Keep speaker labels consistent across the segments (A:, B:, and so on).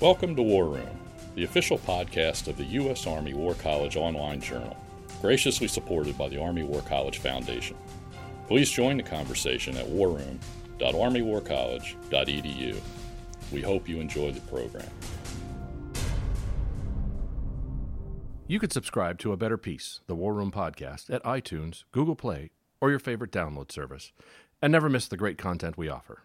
A: Welcome to War Room, the official podcast of the U.S. Army War College online journal, graciously supported by the Army War College Foundation. Please join the conversation at warroom.armywarcollege.edu. We hope you enjoy the program.
B: You could subscribe to A Better Peace, the War Room podcast, at iTunes, Google Play, or your favorite download service, and never miss the great content we offer.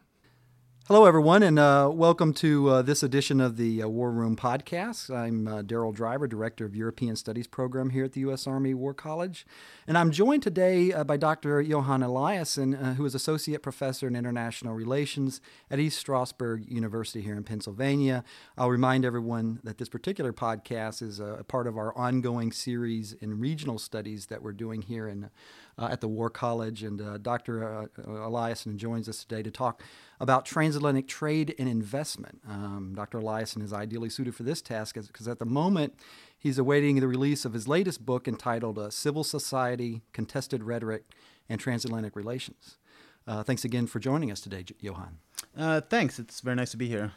C: Hello, everyone, and uh, welcome to uh, this edition of the uh, War Room Podcast. I'm uh, Darrell Driver, Director of European Studies Program here at the U.S. Army War College. And I'm joined today uh, by Dr. Johan Eliasson, uh, who is Associate Professor in International Relations at East Stroudsburg University here in Pennsylvania. I'll remind everyone that this particular podcast is a part of our ongoing series in regional studies that we're doing here in uh, at the War College. And uh, Dr. Uh, Eliasson joins us today to talk about transatlantic trade and investment. Um, Dr. Eliasson is ideally suited for this task because at the moment he's awaiting the release of his latest book entitled uh, Civil Society, Contested Rhetoric, and Transatlantic Relations. Uh, thanks again for joining us today, Johan.
D: Uh, thanks. It's very nice to be here.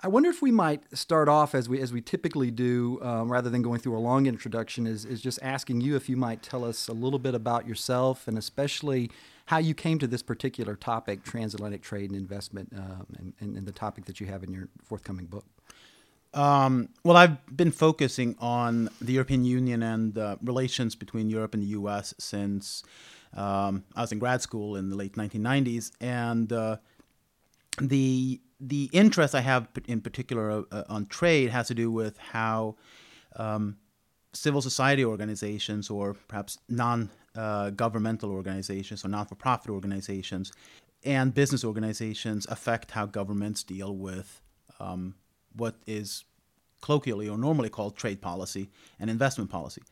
C: I wonder if we might start off as we as we typically do, um, rather than going through a long introduction, is is just asking you if you might tell us a little bit about yourself and especially how you came to this particular topic, transatlantic trade and investment, um, and, and, and, the topic that you have in your forthcoming book.
D: Um, well, I've been focusing on the European Union and uh, relations between Europe and the U.S. since um, I was in grad school in the late 1990s, and uh, the the interest I have in particular uh, on trade has to do with how um, civil society organizations or perhaps non uh, governmental organizations or non for profit organizations and business organizations affect how governments deal with um, what is colloquially or normally called trade policy and investment policy.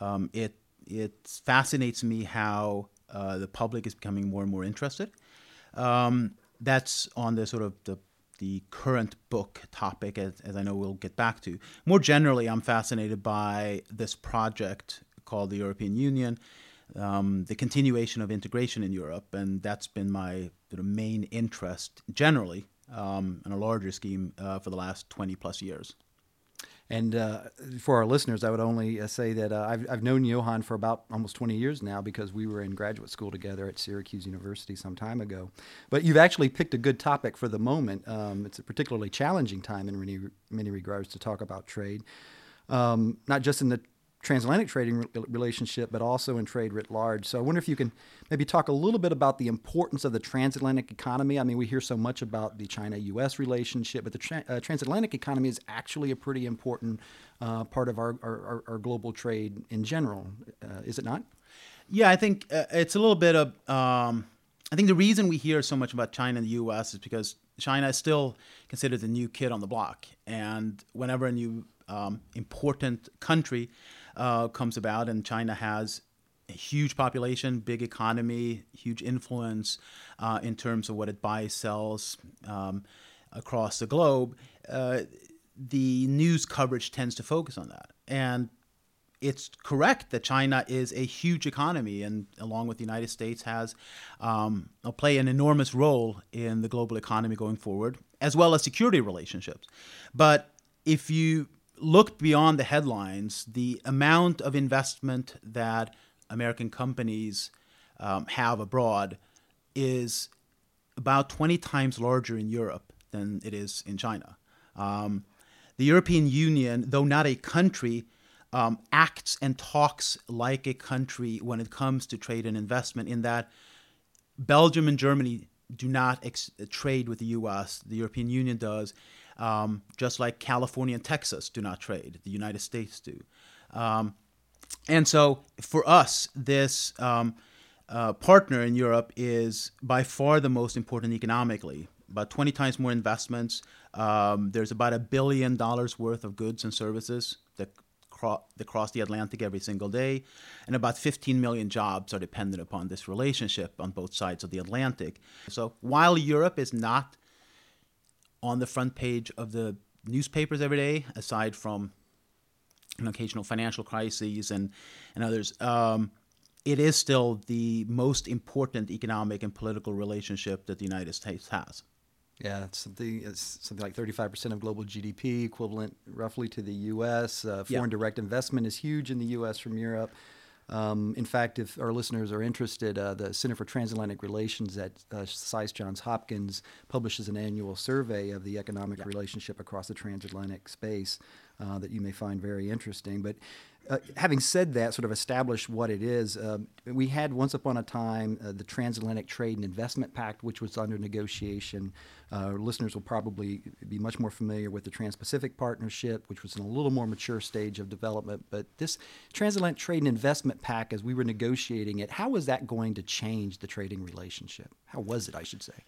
D: Um, it, it fascinates me how uh, the public is becoming more and more interested. Um, that's on the sort of the the current book topic, as, as I know we'll get back to. More generally, I'm fascinated by this project called the European Union, um, the continuation of integration in Europe, and that's been my sort of main interest generally um, in a larger scheme uh, for the last 20 plus years.
C: And uh, for our listeners, I would only uh, say that uh, I've, I've known Johan for about almost 20 years now because we were in graduate school together at Syracuse University some time ago. But you've actually picked a good topic for the moment. Um, it's a particularly challenging time in many, many regards to talk about trade, um, not just in the transatlantic trading relationship, but also in trade writ large. So I wonder if you can maybe talk a little bit about the importance of the transatlantic economy. I mean, we hear so much about the China-U.S. relationship, but the tra- uh, transatlantic economy is actually a pretty important uh, part of our, our, our, global trade in general, uh, is it not?
D: Yeah, I think uh, it's a little bit of. Um, I think the reason we hear so much about China and the U.S. is because China is still considered the new kid on the block, and whenever a new um, important country uh, comes about, and China has a huge population, big economy, huge influence uh, in terms of what it buys, sells um, across the globe. Uh, the news coverage tends to focus on that, and it's correct that China is a huge economy, and along with the United States, has um, play an enormous role in the global economy going forward, as well as security relationships. But if you look beyond the headlines, the amount of investment that American companies um, have abroad is about 20 times larger in Europe than it is in China. Um, the European Union, though not a country, um, acts and talks like a country when it comes to trade and investment, in that Belgium and Germany do not ex- trade with the US, the European Union does um, just like California and Texas do not trade, the United States do. Um, and so for us, this um, uh, partner in Europe is by far the most important economically. About 20 times more investments. Um, there's about a billion dollars worth of goods and services that, that cross the Atlantic every single day. And about 15 million jobs are dependent upon this relationship on both sides of the Atlantic. So while Europe is not on the front page of the newspapers every day, aside from an occasional financial crises and, and others. Um, it is still the most important economic and political relationship that the United States has.
C: Yeah, it's something it's something like 35% of global GDP, equivalent roughly to the U.S. Uh, foreign
D: Yeah.
C: direct investment is huge in the U.S. from Europe. Um, in fact, if our listeners are interested, uh, the Center for Transatlantic Relations at uh, Johns Hopkins publishes an annual survey of the economic relationship across the transatlantic space uh, that you may find very interesting. But uh, having said that, sort of establish what it is, um, we had once upon a time uh, the Transatlantic Trade and Investment Pact, which was under negotiation. Uh, listeners will probably be much more familiar with the Trans Pacific Partnership, which was in a little more mature stage of development. But this Transatlantic Trade and Investment Pact, as we were negotiating it, how was that going to change the trading relationship? How was it, I should say?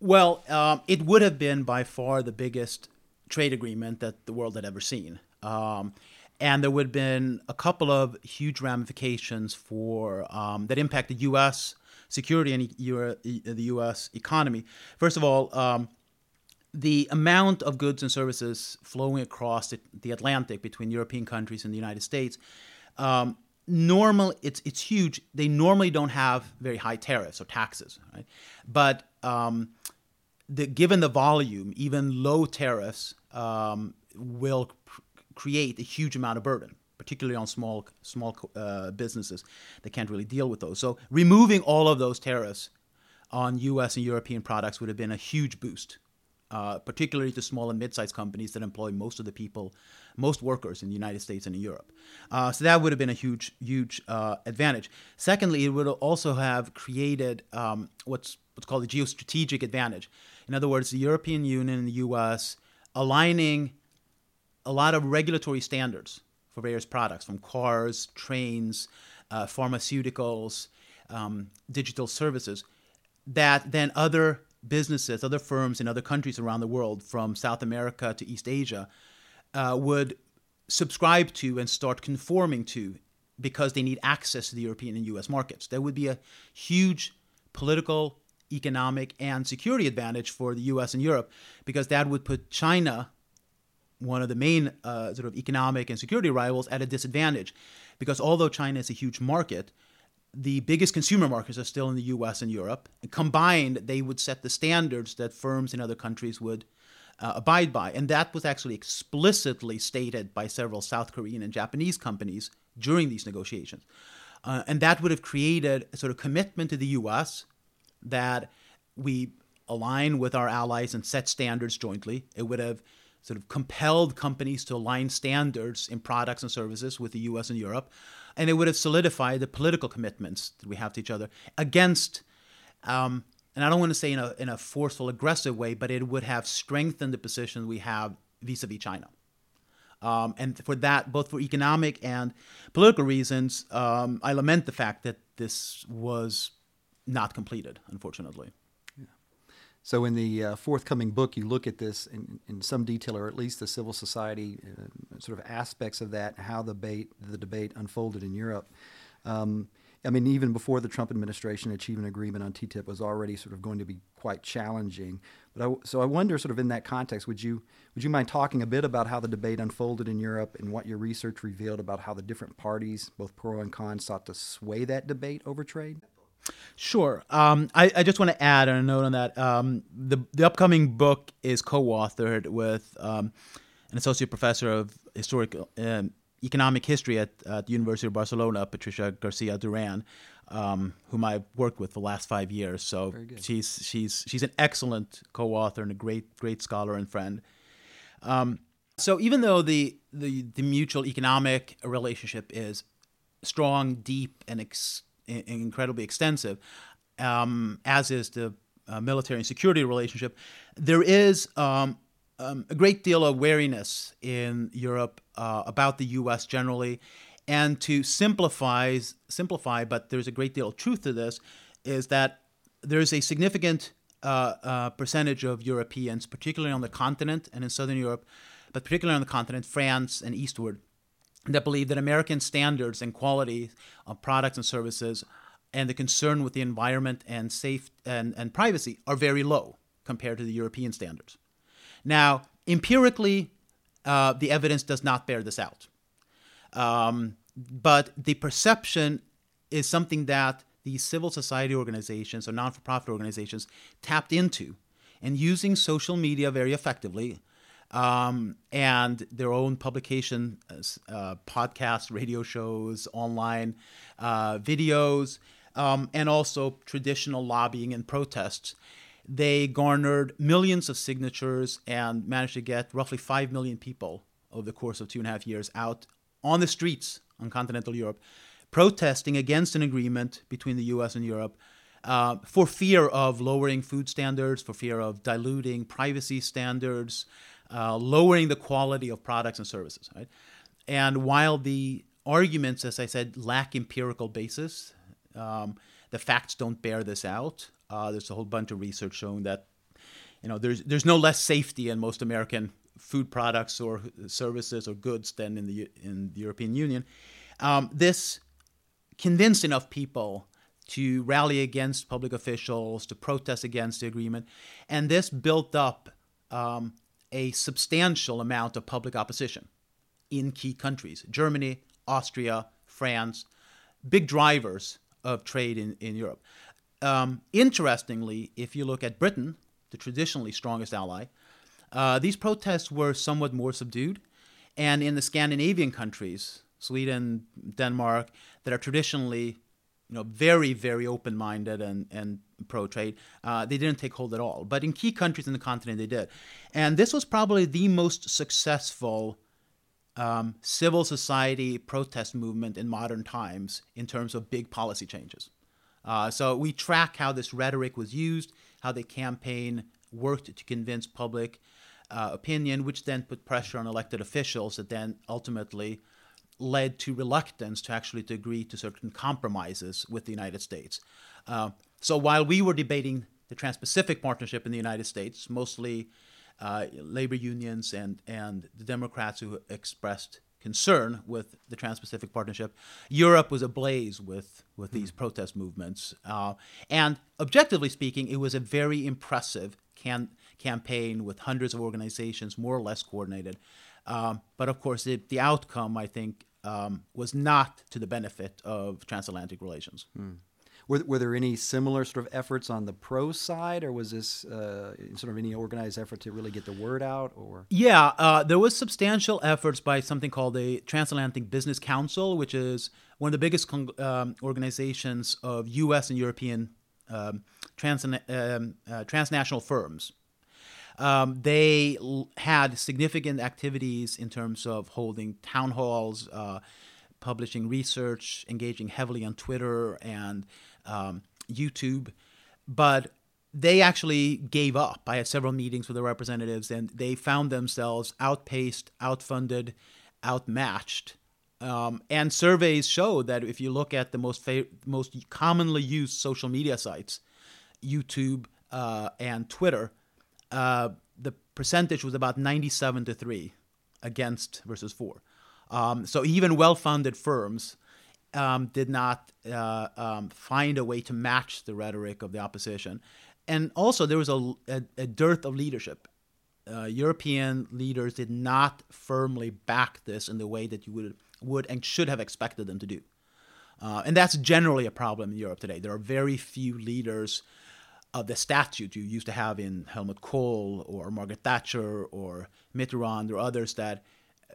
D: Well, um, it would have been by far the biggest trade agreement that the world had ever seen. Um, and there would have been a couple of huge ramifications for um, that impact the U.S. security and the U.S. economy. First of all, um, the amount of goods and services flowing across the, the Atlantic between European countries and the United States, um, normal it's it's huge. They normally don't have very high tariffs or taxes, right? But um, the, given the volume, even low tariffs um, will cr- create a huge amount of burden, particularly on small small uh, businesses that can't really deal with those. So removing all of those tariffs on U.S. and European products would have been a huge boost, uh, particularly to small and mid-sized companies that employ most of the people, most workers in the United States and in Europe. Uh, so that would have been a huge, huge uh, advantage. Secondly, it would also have created um, what's what's called a geostrategic advantage. In other words, the European Union and the U.S. aligning a lot of regulatory standards for various products, from cars, trains, uh, pharmaceuticals, um, digital services, that then other businesses, other firms in other countries around the world, from South America to East Asia, uh, would subscribe to and start conforming to because they need access to the European and US markets. There would be a huge political, economic, and security advantage for the US and Europe because that would put China one of the main uh, sort of economic and security rivals at a disadvantage because although China is a huge market, the biggest consumer markets are still in the US and Europe. And combined, they would set the standards that firms in other countries would uh, abide by. And that was actually explicitly stated by several South Korean and Japanese companies during these negotiations. Uh, and that would have created a sort of commitment to the US that we align with our allies and set standards jointly. It would have sort of compelled companies to align standards in products and services with the US and Europe. And it would have solidified the political commitments that we have to each other against, um, and I don't want to say in a, in a forceful, aggressive way, but it would have strengthened the position we have vis a vis China. Um, and for that, both for economic and political reasons, um, I lament the fact that this was not completed, unfortunately.
C: So, in the uh, forthcoming book, you look at this in, in some detail, or at least the civil society uh, sort of aspects of that, how the debate, the debate unfolded in Europe. Um, I mean, even before the Trump administration achieving an agreement on TTIP was already sort of going to be quite challenging. But I, so I wonder, sort of in that context, would you would you mind talking a bit about how the debate unfolded in Europe and what your research revealed about how the different parties, both pro and con, sought to sway that debate over trade?
D: Sure. Um, I, I, just want to add a note on that. Um, the, the upcoming book is co authored with um, an associate professor of historic um, economic history at, at, the University of Barcelona, Patricia Garcia Duran, um, whom I've worked with for the last five years. So she's, she's, she's an excellent co author and a great, great scholar and friend. Um, so even though the, the, the mutual economic relationship is strong, deep, and ex- incredibly extensive, um, as is the uh, military and security relationship. There is um, um, a great deal of wariness in Europe uh, about the U.S. generally, and to simplify, simplify, but there's a great deal of truth to this, is that there's a significant uh, uh, percentage of Europeans, particularly on the continent and in Southern Europe, but particularly on the continent, France and eastward, that believe that American standards and quality of products and services and the concern with the environment and safe and, and privacy are very low compared to the European standards. Now, empirically, uh, the evidence does not bear this out. Um, but the perception is something that these civil society organizations or non for profit organizations tapped into and using social media very effectively um, and their own publication, uh, podcasts, radio shows, online uh, videos, um, and also traditional lobbying and protests. They garnered millions of signatures and managed to get roughly 5 million people over the course of two and a half years out on the streets on continental Europe, protesting against an agreement between the US and Europe uh, for fear of lowering food standards, for fear of diluting privacy standards, uh, lowering the quality of products and services. Right? And while the arguments, as I said, lack empirical basis, um, the facts don't bear this out. Uh, there's a whole bunch of research showing that you know there's there's no less safety in most American food products or services or goods than in the in the European Union. Um, this convinced enough people to rally against public officials, to protest against the agreement, and this built up um, a substantial amount of public opposition in key countries Germany, Austria, France, big drivers of trade in, in Europe. Um, interestingly, if you look at Britain, the traditionally strongest ally, uh, these protests were somewhat more subdued. And in the Scandinavian countries, Sweden, Denmark, that are traditionally you know, very, very open-minded and, and pro-trade. Uh, they didn't take hold at all. But in key countries in the continent, they did. And this was probably the most successful um, civil society protest movement in modern times in terms of big policy changes. Uh, so we track how this rhetoric was used, how the campaign worked to convince public uh, opinion, which then put pressure on elected officials that then ultimately led to reluctance to actually to agree to certain compromises with the United States. Uh, so while we were debating the Trans-Pacific Partnership in the United States, mostly uh, labor unions and and the Democrats who expressed concern with the Trans-Pacific Partnership, Europe was ablaze with with these mm. protest movements. Uh, and objectively speaking, it was a very impressive can, campaign with hundreds of organizations, more or less coordinated. Um, but of course, it, the outcome, I think, um, was not to the benefit of transatlantic relations.
C: Hmm. Were, were there any similar sort of efforts on the pro side, or was this uh, sort of any organized effort to really get the word out? Or
D: yeah, uh, there was substantial efforts by something called the Transatlantic Business Council, which is one of the biggest con- um, organizations of U.S. and European um, trans- um, uh, transnational firms. Um, they l- had significant activities in terms of holding town halls, uh, publishing research, engaging heavily on Twitter and um, YouTube. But they actually gave up. I had several meetings with the representatives, and they found themselves outpaced, outfunded, outmatched. Um, and surveys show that if you look at the most fa- most commonly used social media sites, YouTube uh, and Twitter, uh, the percentage was about 97 to 3 against versus 4. Um, so even well funded firms um, did not uh, um, find a way to match the rhetoric of the opposition. And also, there was a, a, a dearth of leadership. Uh, European leaders did not firmly back this in the way that you would, would and should have expected them to do. Uh, and that's generally a problem in Europe today. There are very few leaders of the statute you used to have in Helmut Kohl or Margaret Thatcher or Mitterrand or others that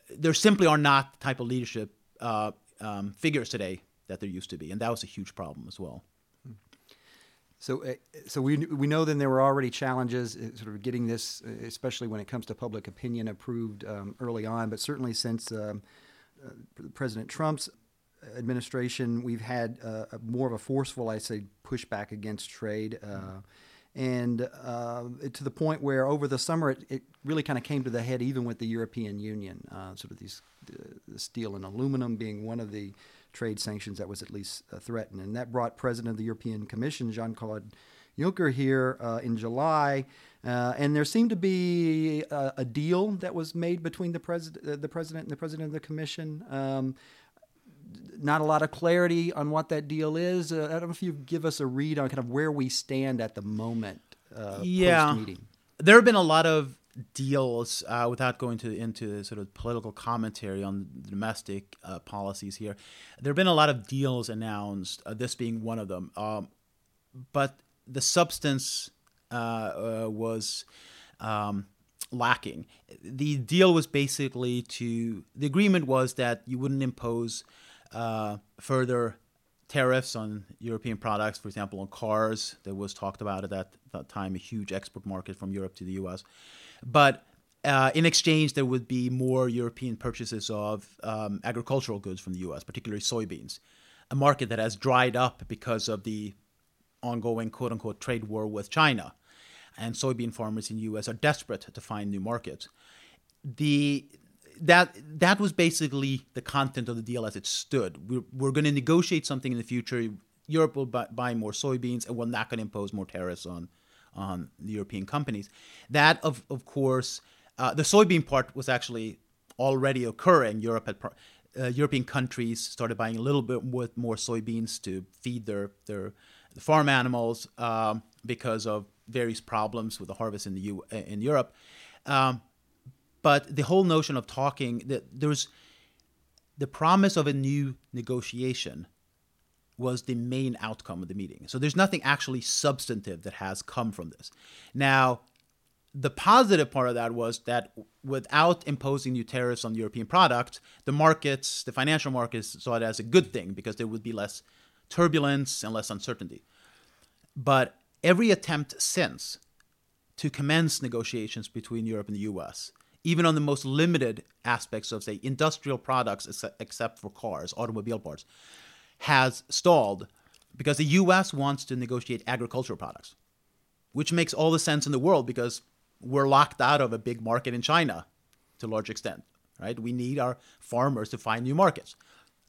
D: there simply are not the type of leadership uh, um, figures today that there used to be, and that was a huge problem as well.
C: So, uh, so we we know then there were already challenges, uh, sort of getting this, uh, especially when it comes to public opinion, approved um, early on. But certainly since um, uh, President Trump's administration, we've had more of a forceful, I say, pushback against trade. Uh, and uh, to the point where over the summer it, it really kind of came to the head even with the European Union, uh, sort of these the steel and aluminum being one of the trade sanctions that was at least uh, threatened, and that brought President of the European Commission Jean Claude Juncker here uh, in July, uh, and there seemed to be a, a, deal that was made between the president, the president, and the president of the Commission. Um, not a lot of clarity on what that deal is. Uh, I don't know if you give us a read on kind of where we stand at the moment. Uh,
D: yeah, there have been a lot of deals uh, without going to into sort of political commentary on domestic uh, policies here. There have been a lot of deals announced. Uh, this being one of them, um, but the substance uh, uh, was um, lacking. The deal was basically to the agreement was that you wouldn't impose uh, further tariffs on European products, for example, on cars. That was talked about at that, that time, a huge export market from Europe to the U.S. But uh, in exchange, there would be more European purchases of um, agricultural goods from the U.S., particularly soybeans, a market that has dried up because of the ongoing "quote unquote" trade war with China and soybean farmers in the U.S. are desperate to find new markets. The that that was basically the content of the deal as it stood. We're, we're going to negotiate something in the future. Europe will buy, buy more soybeans, and we're not going to impose more tariffs on on the European companies. That, of of course, uh, the soybean part was actually already occurring. Europe had uh, European countries started buying a little bit more, more soybeans to feed their their farm animals um, because of various problems with the harvest in the U in Europe. Um, but the whole notion of talking that there's the promise of a new negotiation was the main outcome of the meeting. So there's nothing actually substantive that has come from this. Now, the positive part of that was that without imposing new tariffs on European products, the markets, the financial markets, saw it as a good thing because there would be less turbulence and less uncertainty. But every attempt since to commence negotiations between Europe and the US, even on the most limited aspects of, say, industrial products, except for cars, automobile parts, has stalled because the US wants to negotiate agricultural products, which makes all the sense in the world because we're locked out of a big market in China to a large extent, right? We need our farmers to find new markets.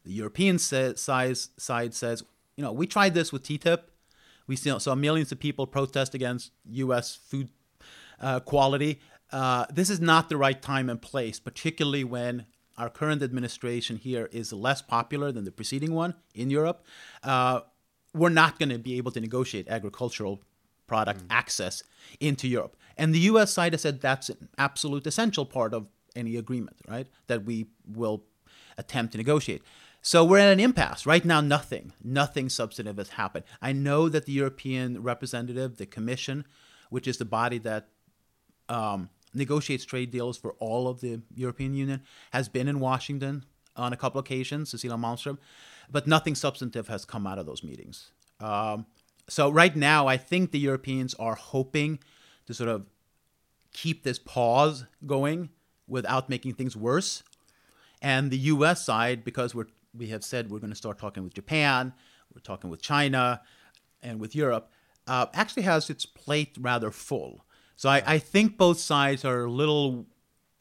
D: The European size, side says, you know, we tried this with TTIP we saw millions of people protest against U.S. food uh, quality. Uh, this is not the right time and place, particularly when our current administration here is less popular than the preceding one in Europe. Uh, we're not going to be able to negotiate agricultural product mm. access into Europe. And the US side has said that's an absolute essential part of any agreement, right? That we will attempt to negotiate. So we're at an impasse. Right now, nothing, nothing substantive has happened. I know that the European representative, the Commission, which is the body that um, negotiates trade deals for all of the European Union, has been in Washington on a couple occasions, Cecilia Malmström, but nothing substantive has come out of those meetings. Um, so right now, I think the Europeans are hoping to sort of keep this pause going without making things worse. And the U.S. side, because we're we have said we're going to start talking with Japan, we're talking with China, and with Europe, uh, actually has its plate rather full. So I, I, think both sides are a little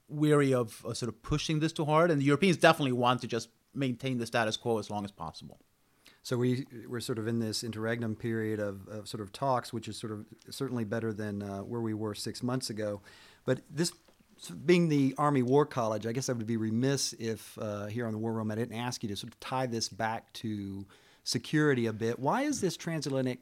D: weary of uh, sort of pushing this too hard, and the Europeans definitely want to just maintain the status quo as long as possible.
C: So we we're sort of in this interregnum period of, of sort of talks, which is sort of certainly better than uh, where we were six months ago. But this being the Army War College, I guess I would be remiss if uh, here on the War Room I didn't ask you to sort of tie this back to security a bit. Why is this transatlantic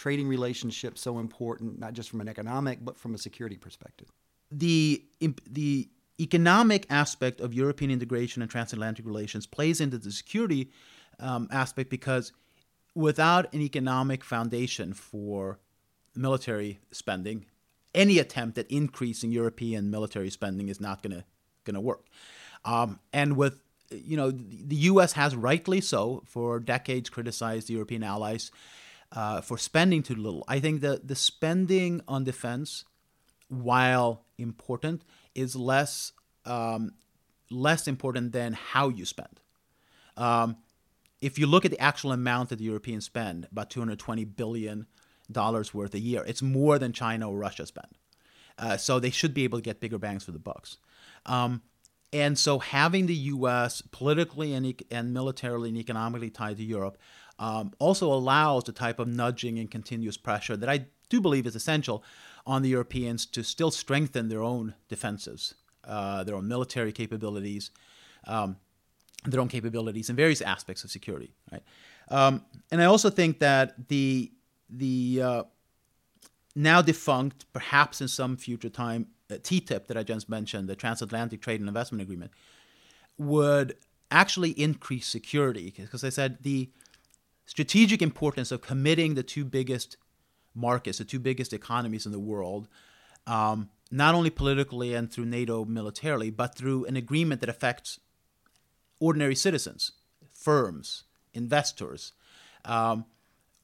C: trading relationship so important, not just from an economic but from a security perspective?
D: The the economic aspect of European integration and transatlantic relations plays into the security um, aspect because without an economic foundation for military spending any attempt at increasing European military spending is not going to going to work. Um, and with you know the U.S. has rightly so for decades criticized the European allies uh, for spending too little. I think that the spending on defense, while important, is less um, less important than how you spend. Um, if you look at the actual amount that the Europeans spend, about 220 billion dollars worth a year. It's more than China or Russia spend. Uh, so they should be able to get bigger bangs for the bucks. Um, and so having the U.S. politically and, and militarily and economically tied to Europe um, also allows the type of nudging and continuous pressure that I do believe is essential on the Europeans to still strengthen their own defenses, uh, their own military capabilities, um, their own capabilities in various aspects of security. Right, um, and I also think that the the uh, now defunct, perhaps in some future time, uh, TTIP that I just mentioned, the Transatlantic Trade and Investment Agreement, would actually increase security because I said the strategic importance of committing the two biggest markets, the two biggest economies in the world, um, not only politically and through NATO militarily, but through an agreement that affects ordinary citizens, firms, investors, um,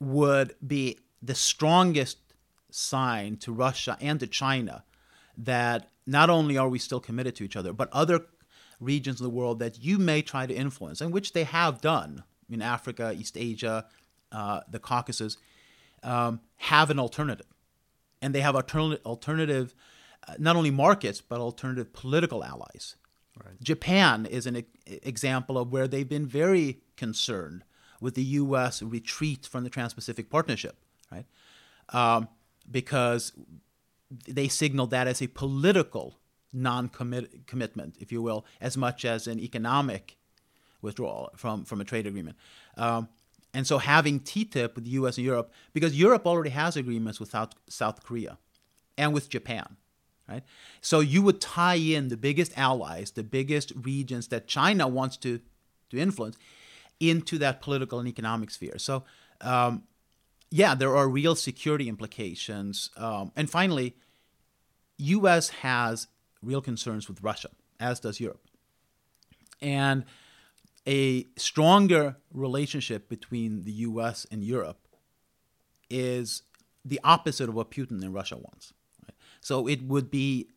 D: would be the strongest sign to Russia and to China that not only are we still committed to each other, but other regions of the world that you may try to influence, and which they have done in Africa, East Asia, uh, the Caucasus, um, have an alternative. And they have alternative, alternative uh, not only markets, but alternative political allies. Right. Japan is an e- example of where they've been very concerned with the U.S. retreat from the Trans-Pacific Partnership, right? Um, because they signaled that as a political non-commitment, if you will, as much as an economic withdrawal from from a trade agreement. Um, and so having TTIP with the U.S. and Europe, because Europe already has agreements with South, South Korea and with Japan, right? So you would tie in the biggest allies, the biggest regions that China wants to to influence, into that political and economic sphere. So, um, yeah, there are real security implications. Um, and finally, U.S. has real concerns with Russia, as does Europe. And a stronger relationship between the U.S. and Europe is the opposite of what Putin and Russia wants. Right? So it would be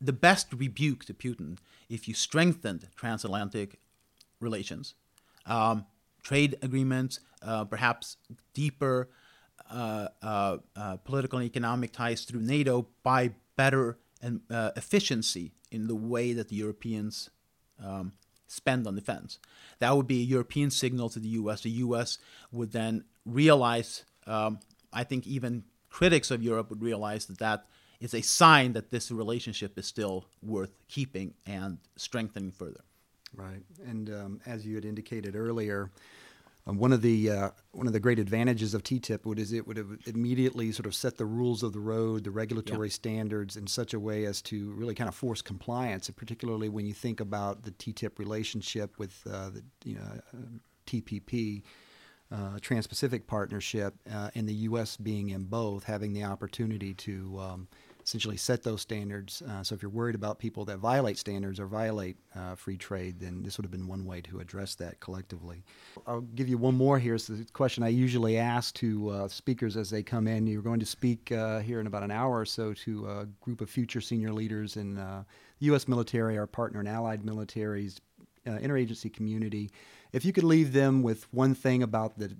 D: the best rebuke to Putin if you strengthened transatlantic relations um, trade agreements, uh, perhaps deeper uh, uh, uh, political and economic ties through NATO by better and uh, efficiency in the way that the Europeans um, spend on defense. That would be a European signal to the U.S. The U.S. would then realize, um, I think even critics of Europe would realize that that is a sign that this relationship is still worth keeping and strengthening further.
C: Right, and um, as you had indicated earlier, um, one of the uh, one of the great advantages of TTIP would is it would have immediately sort of set the rules of the road, the regulatory standards in such a way as to really kind of force compliance, particularly when you think about the TTIP relationship with uh, the you know, uh, TPP. Uh, Trans-Pacific Partnership, uh, and the U.S. being in both, having the opportunity to um, essentially set those standards. Uh, so if you're worried about people that violate standards or violate uh, free trade, then this would have been one way to address that collectively. I'll give you one more here. It's the question I usually ask to uh, speakers as they come in. You're going to speak uh, here in about an hour or so to a group of future senior leaders in uh, the U.S. military, our partner and allied militaries, uh, interagency community. If you could leave them with one thing about the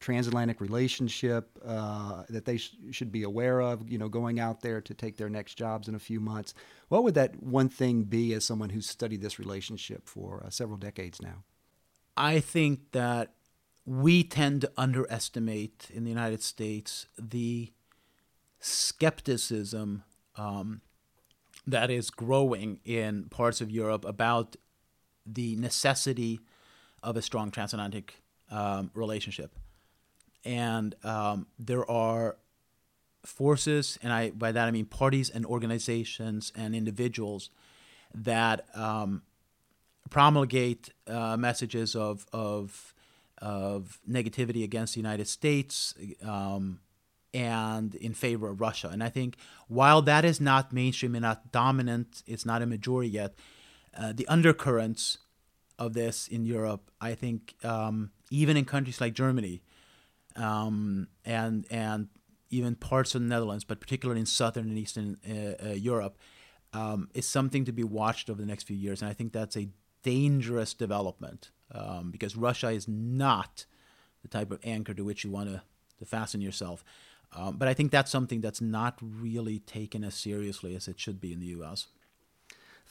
C: transatlantic relationship uh, that they sh- should be aware of, you know, going out there to take their next jobs in a few months. What would that one thing be as someone who's studied this relationship for uh, several decades now?
D: I think that we tend to underestimate in the United States the skepticism um, that is growing in parts of Europe about the necessity of a strong transatlantic um, relationship and um, there are forces, and I by that I mean parties and organizations and individuals that um, promulgate uh, messages of of of negativity against the United States um, and in favor of Russia. And I think while that is not mainstream and not dominant, it's not a majority yet. Uh, the undercurrents of this in Europe, I think, um, even in countries like Germany, um, and and even parts of the Netherlands, but particularly in southern and eastern uh, uh, Europe, um, is something to be watched over the next few years. And I think that's a dangerous development um, because Russia is not the type of anchor to which you want to, to fasten yourself. Um, but I think that's something that's not really taken as seriously as it should be in the U.S.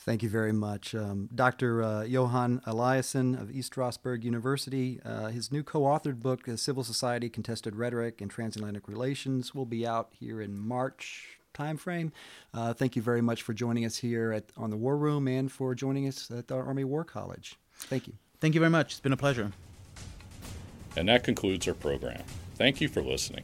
C: Thank you very much. Um, Dr. Uh, Johan Eliasson of East Stroudsburg University. Uh, his new co authored book, Civil Society Contested Rhetoric and Transatlantic Relations, will be out here in March timeframe. Uh, thank you very much for joining us here at, on the War Room and for joining us at the Army War College. Thank you.
D: Thank you very much. It's been a pleasure.
A: And that concludes our program. Thank you for listening.